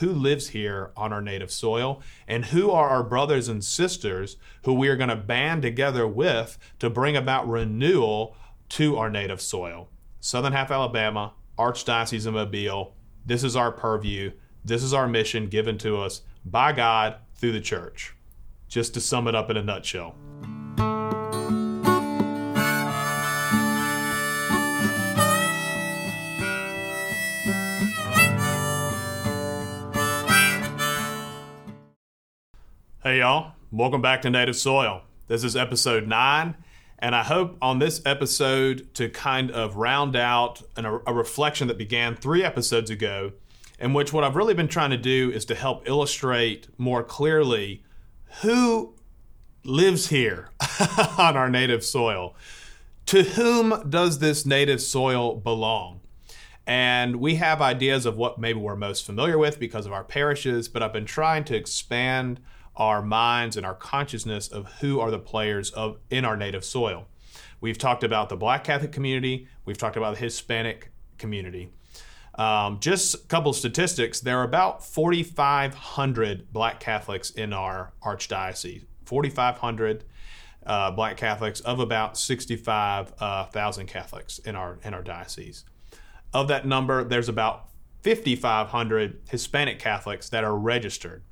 who lives here on our native soil and who are our brothers and sisters who we are going to band together with to bring about renewal to our native soil. Southern half Alabama, Archdiocese of Mobile, this is our purview. This is our mission given to us by God through the church. Just to sum it up in a nutshell. Y'all. Welcome back to Native Soil. This is episode nine, and I hope on this episode to kind of round out an, a reflection that began three episodes ago, in which what I've really been trying to do is to help illustrate more clearly who lives here on our native soil. To whom does this native soil belong? And we have ideas of what maybe we're most familiar with because of our parishes, but I've been trying to expand our minds and our consciousness of who are the players of in our native soil. We've talked about the Black Catholic community. We've talked about the Hispanic community. Um, just a couple statistics. There are about 4,500 Black Catholics in our archdiocese. 4,500 uh, Black Catholics of about 65,000 uh, Catholics in our in our diocese. Of that number, there's about 5,500 Hispanic Catholics that are registered.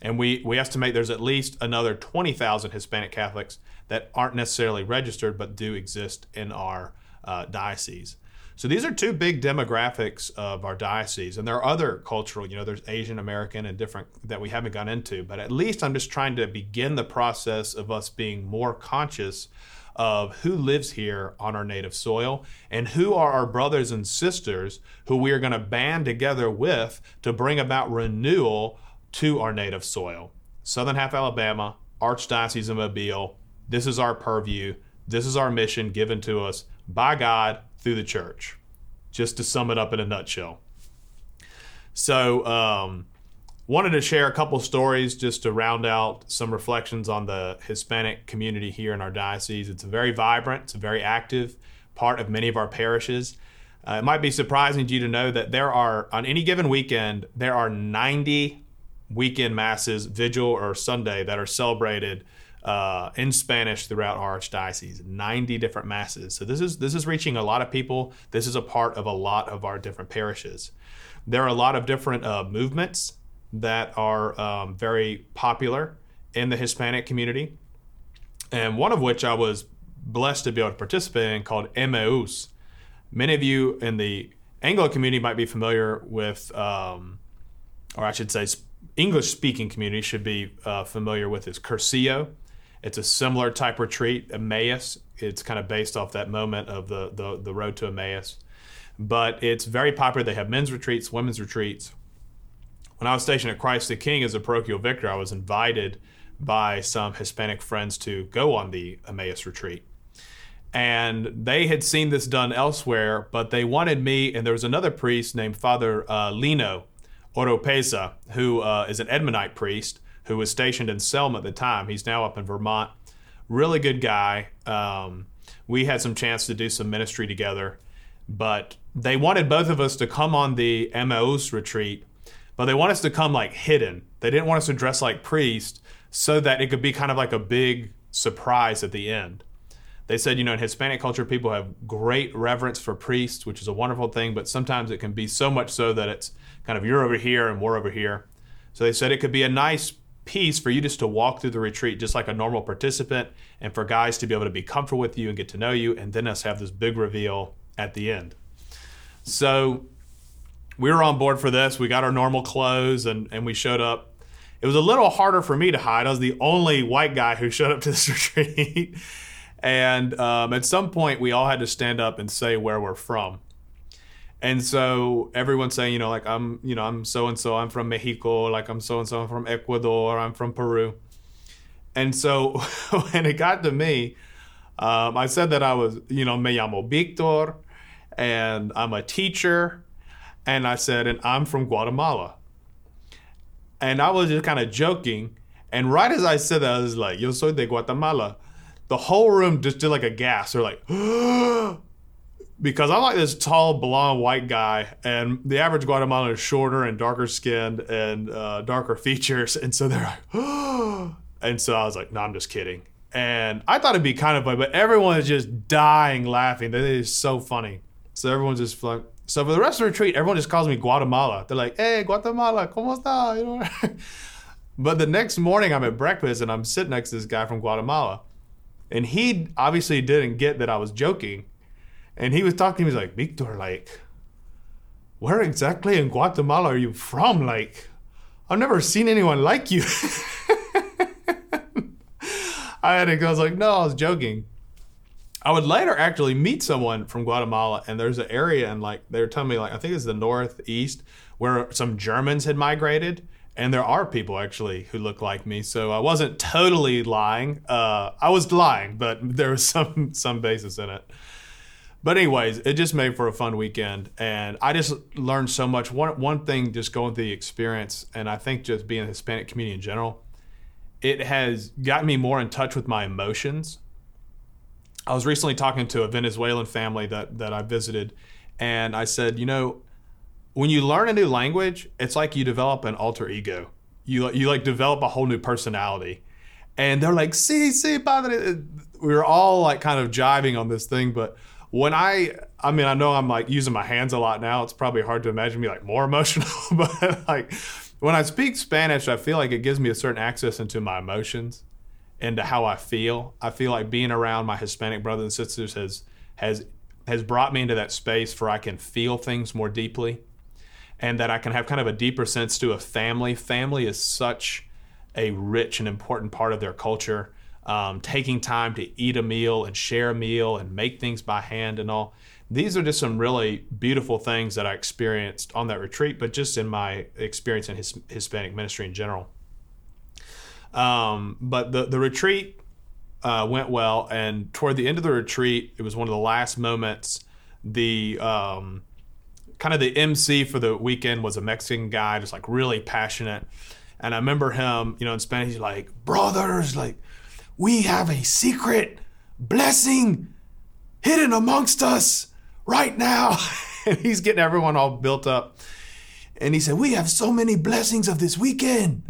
And we, we estimate there's at least another 20,000 Hispanic Catholics that aren't necessarily registered but do exist in our uh, diocese. So these are two big demographics of our diocese, and there are other cultural. You know, there's Asian American and different that we haven't gone into, but at least I'm just trying to begin the process of us being more conscious of who lives here on our native soil and who are our brothers and sisters who we are going to band together with to bring about renewal to our native soil. Southern half Alabama, Archdiocese of Mobile, this is our purview. This is our mission given to us by God through the church. Just to sum it up in a nutshell. So, um, wanted to share a couple stories just to round out some reflections on the Hispanic community here in our diocese. It's a very vibrant, it's a very active part of many of our parishes. Uh, it might be surprising to you to know that there are, on any given weekend, there are 90 weekend masses, vigil or Sunday, that are celebrated uh, in Spanish throughout our archdiocese. Ninety different masses. So this is this is reaching a lot of people. This is a part of a lot of our different parishes. There are a lot of different uh, movements that are um, very popular in the Hispanic community, and one of which I was blessed to be able to participate in called Emmaus. Many of you in the Anglo community might be familiar with, um, or I should say, English speaking community should be uh, familiar with is Cursillo. It's a similar type retreat, Emmaus. It's kind of based off that moment of the, the, the road to Emmaus. But it's very popular. They have men's retreats, women's retreats. When I was stationed at Christ the King as a parochial vicar, I was invited by some Hispanic friends to go on the Emmaus retreat. And they had seen this done elsewhere, but they wanted me, and there was another priest named Father uh, Lino Oropesa, who uh, is an Edmundite priest who was stationed in Selma at the time. He's now up in Vermont. Really good guy. Um, we had some chance to do some ministry together, but they wanted both of us to come on the Emmaus retreat, but they want us to come like hidden. They didn't want us to dress like priests so that it could be kind of like a big surprise at the end. They said, you know, in Hispanic culture, people have great reverence for priests, which is a wonderful thing, but sometimes it can be so much so that it's kind of you're over here and we're over here. So they said it could be a nice piece for you just to walk through the retreat just like a normal participant and for guys to be able to be comfortable with you and get to know you and then us have this big reveal at the end. So we were on board for this. We got our normal clothes and, and we showed up. It was a little harder for me to hide. I was the only white guy who showed up to this retreat. and um, at some point, we all had to stand up and say where we're from. And so everyone's saying, you know, like I'm, you know, I'm so and so, I'm from Mexico, like I'm so and so, I'm from Ecuador, I'm from Peru. And so when it got to me, um, I said that I was, you know, me llamo Victor, and I'm a teacher, and I said, and I'm from Guatemala. And I was just kind of joking. And right as I said that, I was like, yo soy de Guatemala. The whole room just did like a gasp. They're like, because I'm like this tall, blonde, white guy, and the average Guatemalan is shorter and darker skinned and uh, darker features, and so they're like, and so I was like, no, I'm just kidding. And I thought it'd be kind of funny, but everyone is just dying laughing. That is so funny. So everyone's just like, so for the rest of the retreat, everyone just calls me Guatemala. They're like, hey, Guatemala, ¿cómo está? You know? but the next morning, I'm at breakfast and I'm sitting next to this guy from Guatemala. And he obviously didn't get that I was joking. And he was talking to me, like, Victor, like, where exactly in Guatemala are you from? Like, I've never seen anyone like you. I had to I was like, no, I was joking. I would later actually meet someone from Guatemala, and there's an area, and like they were telling me, like I think it's the northeast, where some Germans had migrated, and there are people actually who look like me. So I wasn't totally lying. Uh, I was lying, but there was some some basis in it. But anyways, it just made for a fun weekend, and I just learned so much. One one thing, just going through the experience, and I think just being a Hispanic community in general, it has gotten me more in touch with my emotions. I was recently talking to a Venezuelan family that that I visited, and I said, you know, when you learn a new language, it's like you develop an alter ego. You you like develop a whole new personality, and they're like, "See, see, padre." We were all like kind of jiving on this thing, but when I, I mean, I know I'm like using my hands a lot now. It's probably hard to imagine me like more emotional, but like when I speak Spanish, I feel like it gives me a certain access into my emotions, into how I feel. I feel like being around my Hispanic brothers and sisters has has has brought me into that space where I can feel things more deeply, and that I can have kind of a deeper sense to a family. Family is such a rich and important part of their culture um, taking time to eat a meal and share a meal and make things by hand and all. These are just some really beautiful things that I experienced on that retreat, but just in my experience in his, Hispanic ministry in general. Um, but the, the retreat uh, went well, and toward the end of the retreat, it was one of the last moments. The um, kind of the MC for the weekend was a Mexican guy, just like really passionate. And I remember him, you know, in Spanish, he's like, brothers, like, we have a secret blessing hidden amongst us right now. and he's getting everyone all built up. And he said, We have so many blessings of this weekend.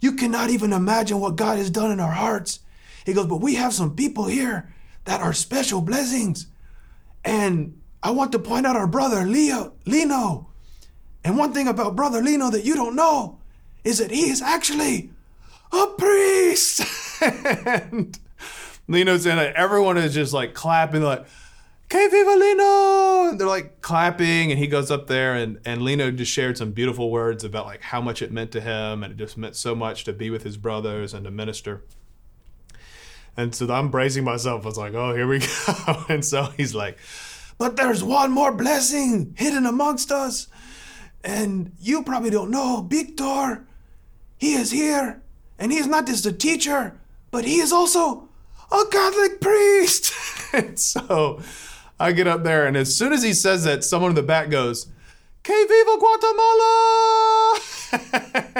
You cannot even imagine what God has done in our hearts. He goes, But we have some people here that are special blessings. And I want to point out our brother Leo, Lino. And one thing about brother Lino that you don't know is that he is actually a priest. and Lino's in it. Everyone is just like clapping, like, Que viva Lino! And they're like clapping, and he goes up there, and, and Lino just shared some beautiful words about like how much it meant to him, and it just meant so much to be with his brothers and to minister. And so I'm bracing myself. I was like, oh, here we go. And so he's like, but there's one more blessing hidden amongst us. And you probably don't know, Victor, he is here and he is not just a teacher, but he is also a Catholic priest. and so I get up there, and as soon as he says that, someone in the back goes, Que viva Guatemala!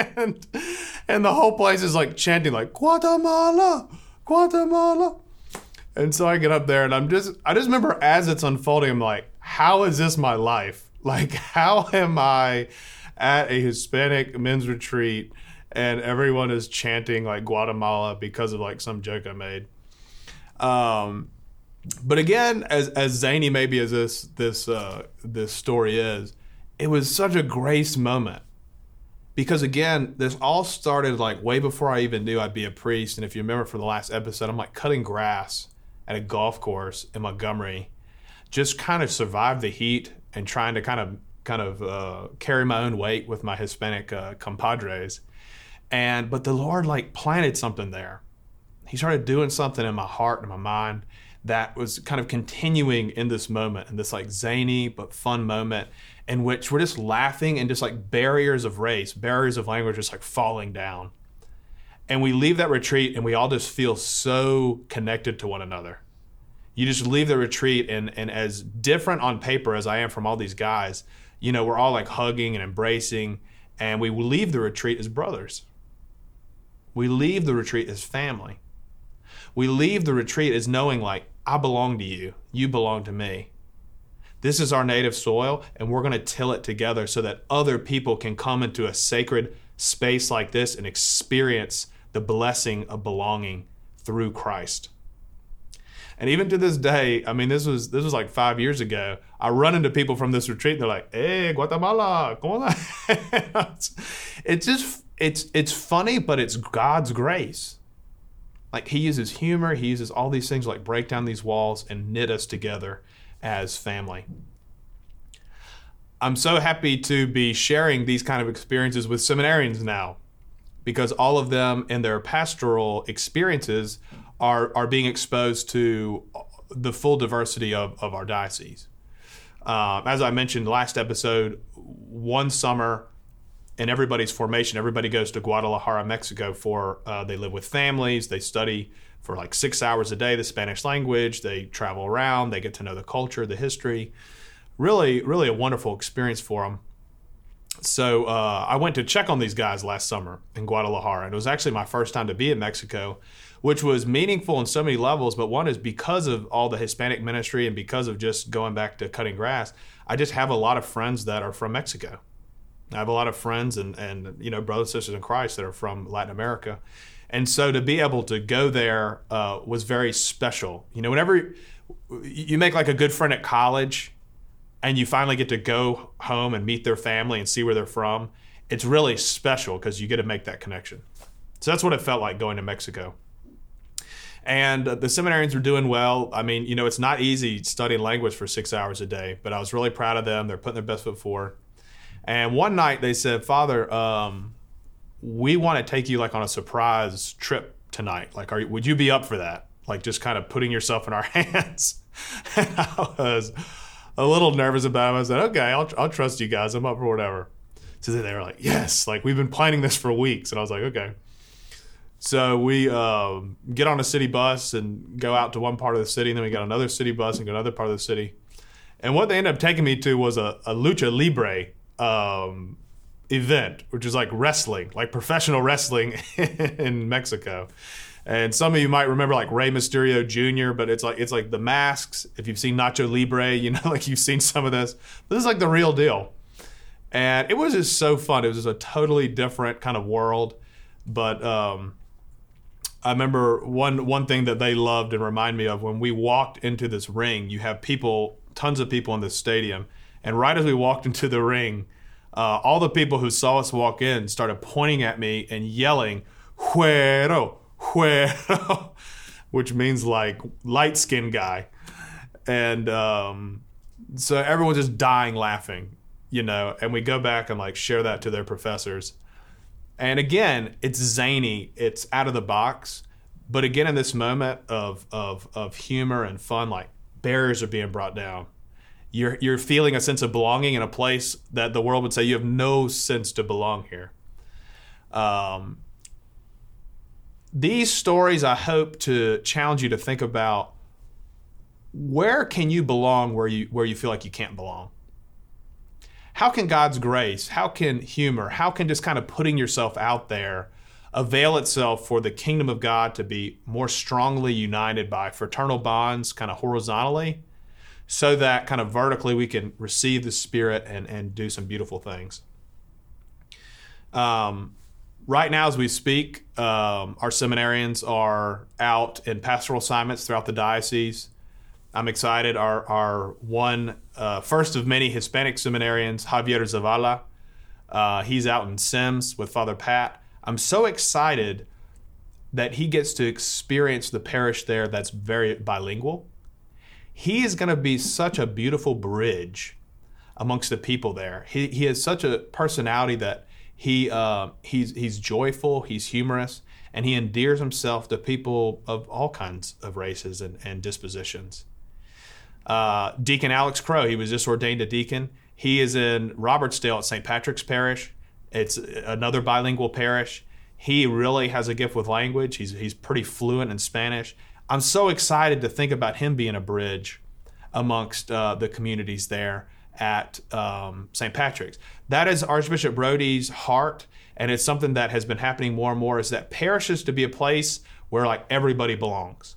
and, and the whole place is like chanting, like, Guatemala, Guatemala. And so I get up there, and I'm just, I just remember as it's unfolding, I'm like, how is this my life? Like, how am I at a Hispanic men's retreat? And everyone is chanting like Guatemala because of like some joke I made. Um, but again, as as zany maybe as this this uh, this story is, it was such a grace moment because again, this all started like way before I even knew I'd be a priest. And if you remember from the last episode, I'm like cutting grass at a golf course in Montgomery, just kind of survive the heat and trying to kind of kind of uh, carry my own weight with my Hispanic uh, compadres and but the Lord like planted something there. He started doing something in my heart and my mind that was kind of continuing in this moment, in this like zany but fun moment in which we're just laughing and just like barriers of race, barriers of language just like falling down. And we leave that retreat and we all just feel so connected to one another. You just leave the retreat and and as different on paper as I am from all these guys, you know, we're all like hugging and embracing and we leave the retreat as brothers. We leave the retreat as family. We leave the retreat as knowing, like, I belong to you, you belong to me. This is our native soil, and we're going to till it together so that other people can come into a sacred space like this and experience the blessing of belonging through Christ. And even to this day, I mean, this was this was like five years ago. I run into people from this retreat. And they're like, "Hey, Guatemala, come on!" it's just it's it's funny, but it's God's grace. Like He uses humor, He uses all these things like break down these walls and knit us together as family. I'm so happy to be sharing these kind of experiences with seminarians now because all of them in their pastoral experiences are, are being exposed to the full diversity of, of our diocese. Uh, as I mentioned last episode, one summer in everybody's formation, everybody goes to Guadalajara, Mexico for uh, they live with families, they study for like six hours a day the Spanish language, they travel around, they get to know the culture, the history. Really, really a wonderful experience for them. So uh, I went to check on these guys last summer in Guadalajara, and it was actually my first time to be in Mexico which was meaningful in so many levels. But one is because of all the Hispanic ministry and because of just going back to cutting grass, I just have a lot of friends that are from Mexico. I have a lot of friends and, and you know brothers and sisters in Christ that are from Latin America, and so to be able to go there uh, was very special. You know, whenever you make like a good friend at college, and you finally get to go home and meet their family and see where they're from, it's really special because you get to make that connection. So that's what it felt like going to Mexico and the seminarians were doing well. I mean, you know, it's not easy studying language for six hours a day, but I was really proud of them. They're putting their best foot forward. And one night they said, Father, um, we want to take you like on a surprise trip tonight. Like, are, would you be up for that? Like, just kind of putting yourself in our hands. and I was a little nervous about it. I said, okay, I'll, I'll trust you guys. I'm up for whatever. So they were like, yes, like we've been planning this for weeks. And I was like, okay. So we uh, get on a city bus and go out to one part of the city, and then we got another city bus and go another part of the city. And what they ended up taking me to was a, a lucha libre um, event, which is like wrestling, like professional wrestling in Mexico. And some of you might remember like Rey Mysterio Jr., but it's like it's like the masks. If you've seen Nacho Libre, you know, like you've seen some of this. This is like the real deal. And it was just so fun. It was just a totally different kind of world. But um, I remember one one thing that they loved and remind me of when we walked into this ring. You have people, tons of people in this stadium, and right as we walked into the ring, uh, all the people who saw us walk in started pointing at me and yelling "Huero, Huero," which means like light skinned guy, and um, so everyone's just dying laughing, you know. And we go back and like share that to their professors and again, it's zany, it's out of the box. But again, in this moment of, of, of humor and fun, like barriers are being brought down. You're, you're feeling a sense of belonging in a place that the world would say you have no sense to belong here. Um, these stories, I hope to challenge you to think about where can you belong where you where you feel like you can't belong how can God's grace, how can humor, how can just kind of putting yourself out there avail itself for the kingdom of God to be more strongly united by fraternal bonds, kind of horizontally, so that kind of vertically we can receive the Spirit and, and do some beautiful things. Um, right now, as we speak, um, our seminarians are out in pastoral assignments throughout the diocese. I'm excited. Our our one uh, first of many Hispanic seminarians, Javier Zavala, uh, he's out in Sims with Father Pat. I'm so excited that he gets to experience the parish there that's very bilingual. He is going to be such a beautiful bridge amongst the people there. He, he has such a personality that he uh, he's he's joyful, he's humorous, and he endears himself to people of all kinds of races and, and dispositions. Uh, deacon Alex Crow, he was just ordained a deacon. He is in Robertsdale at St. Patrick's Parish. It's another bilingual parish. He really has a gift with language. He's, he's pretty fluent in Spanish. I'm so excited to think about him being a bridge amongst uh, the communities there at um, St. Patrick's. That is Archbishop Rodi's heart, and it's something that has been happening more and more. Is that parishes to be a place where like everybody belongs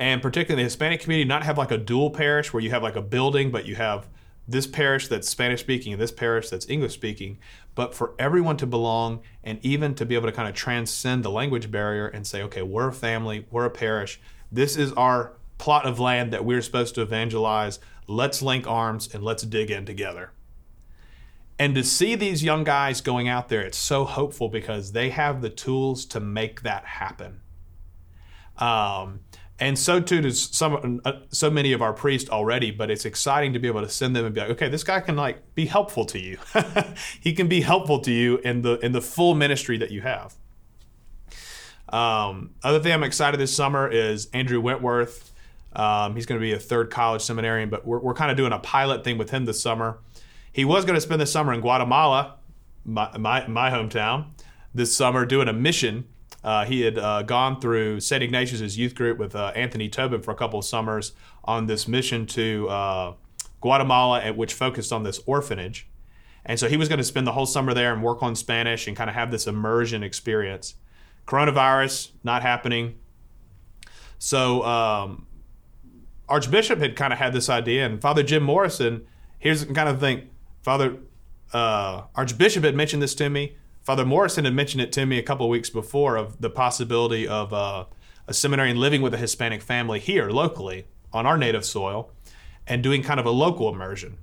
and particularly the Hispanic community, not have like a dual parish where you have like a building, but you have this parish that's Spanish speaking and this parish that's English speaking, but for everyone to belong and even to be able to kind of transcend the language barrier and say, okay, we're a family, we're a parish, this is our plot of land that we're supposed to evangelize. Let's link arms and let's dig in together. And to see these young guys going out there, it's so hopeful because they have the tools to make that happen. Um, and so too does some uh, so many of our priests already but it's exciting to be able to send them and be like okay this guy can like be helpful to you. He can be helpful to you in the in the full ministry that you have. Um, other thing i'm excited this summer is andrew wentworth. Um, he's going to be a third college seminarian but we're, we're kind of doing a pilot thing with him this summer. He was going to spend the summer in guatemala my, my, my hometown this summer doing a mission uh, he had uh, gone through St. Ignatius' youth group with uh, Anthony Tobin for a couple of summers on this mission to uh, Guatemala, at which focused on this orphanage. And so he was going to spend the whole summer there and work on Spanish and kind of have this immersion experience. Coronavirus not happening. So um, Archbishop had kind of had this idea, and Father Jim Morrison, here's kind of thing. Father uh, Archbishop had mentioned this to me. Father Morrison had mentioned it to me a couple weeks before of the possibility of uh, a seminarian living with a Hispanic family here locally on our native soil and doing kind of a local immersion.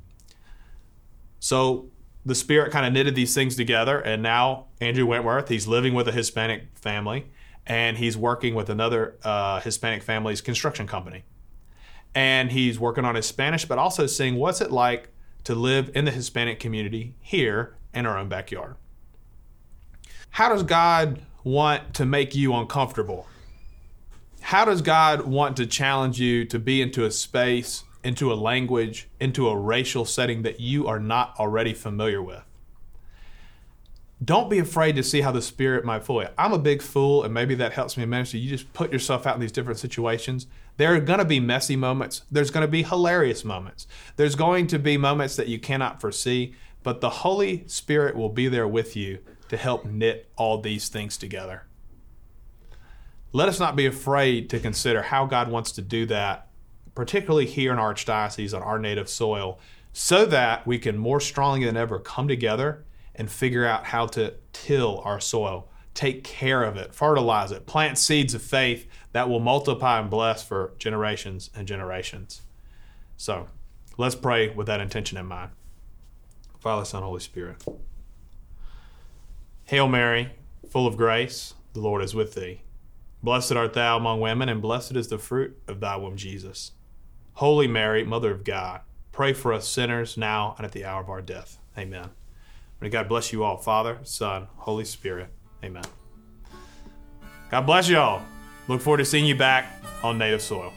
So the Spirit kind of knitted these things together, and now Andrew Wentworth, he's living with a Hispanic family and he's working with another uh, Hispanic family's construction company. And he's working on his Spanish, but also seeing what's it like to live in the Hispanic community here in our own backyard. How does God want to make you uncomfortable? How does God want to challenge you to be into a space, into a language, into a racial setting that you are not already familiar with? Don't be afraid to see how the Spirit might fool you. I'm a big fool, and maybe that helps me in ministry. You just put yourself out in these different situations. There are going to be messy moments. There's going to be hilarious moments. There's going to be moments that you cannot foresee, but the Holy Spirit will be there with you to help knit all these things together. Let us not be afraid to consider how God wants to do that, particularly here in our archdiocese on our native soil, so that we can more strongly than ever come together and figure out how to till our soil, take care of it, fertilize it, plant seeds of faith that will multiply and bless for generations and generations. So let's pray with that intention in mind. Father, Son, Holy Spirit. Hail Mary, full of grace, the Lord is with thee. Blessed art thou among women, and blessed is the fruit of thy womb, Jesus. Holy Mary, Mother of God, pray for us sinners now and at the hour of our death. Amen. May God bless you all, Father, Son, Holy Spirit. Amen. God bless you all. Look forward to seeing you back on native soil.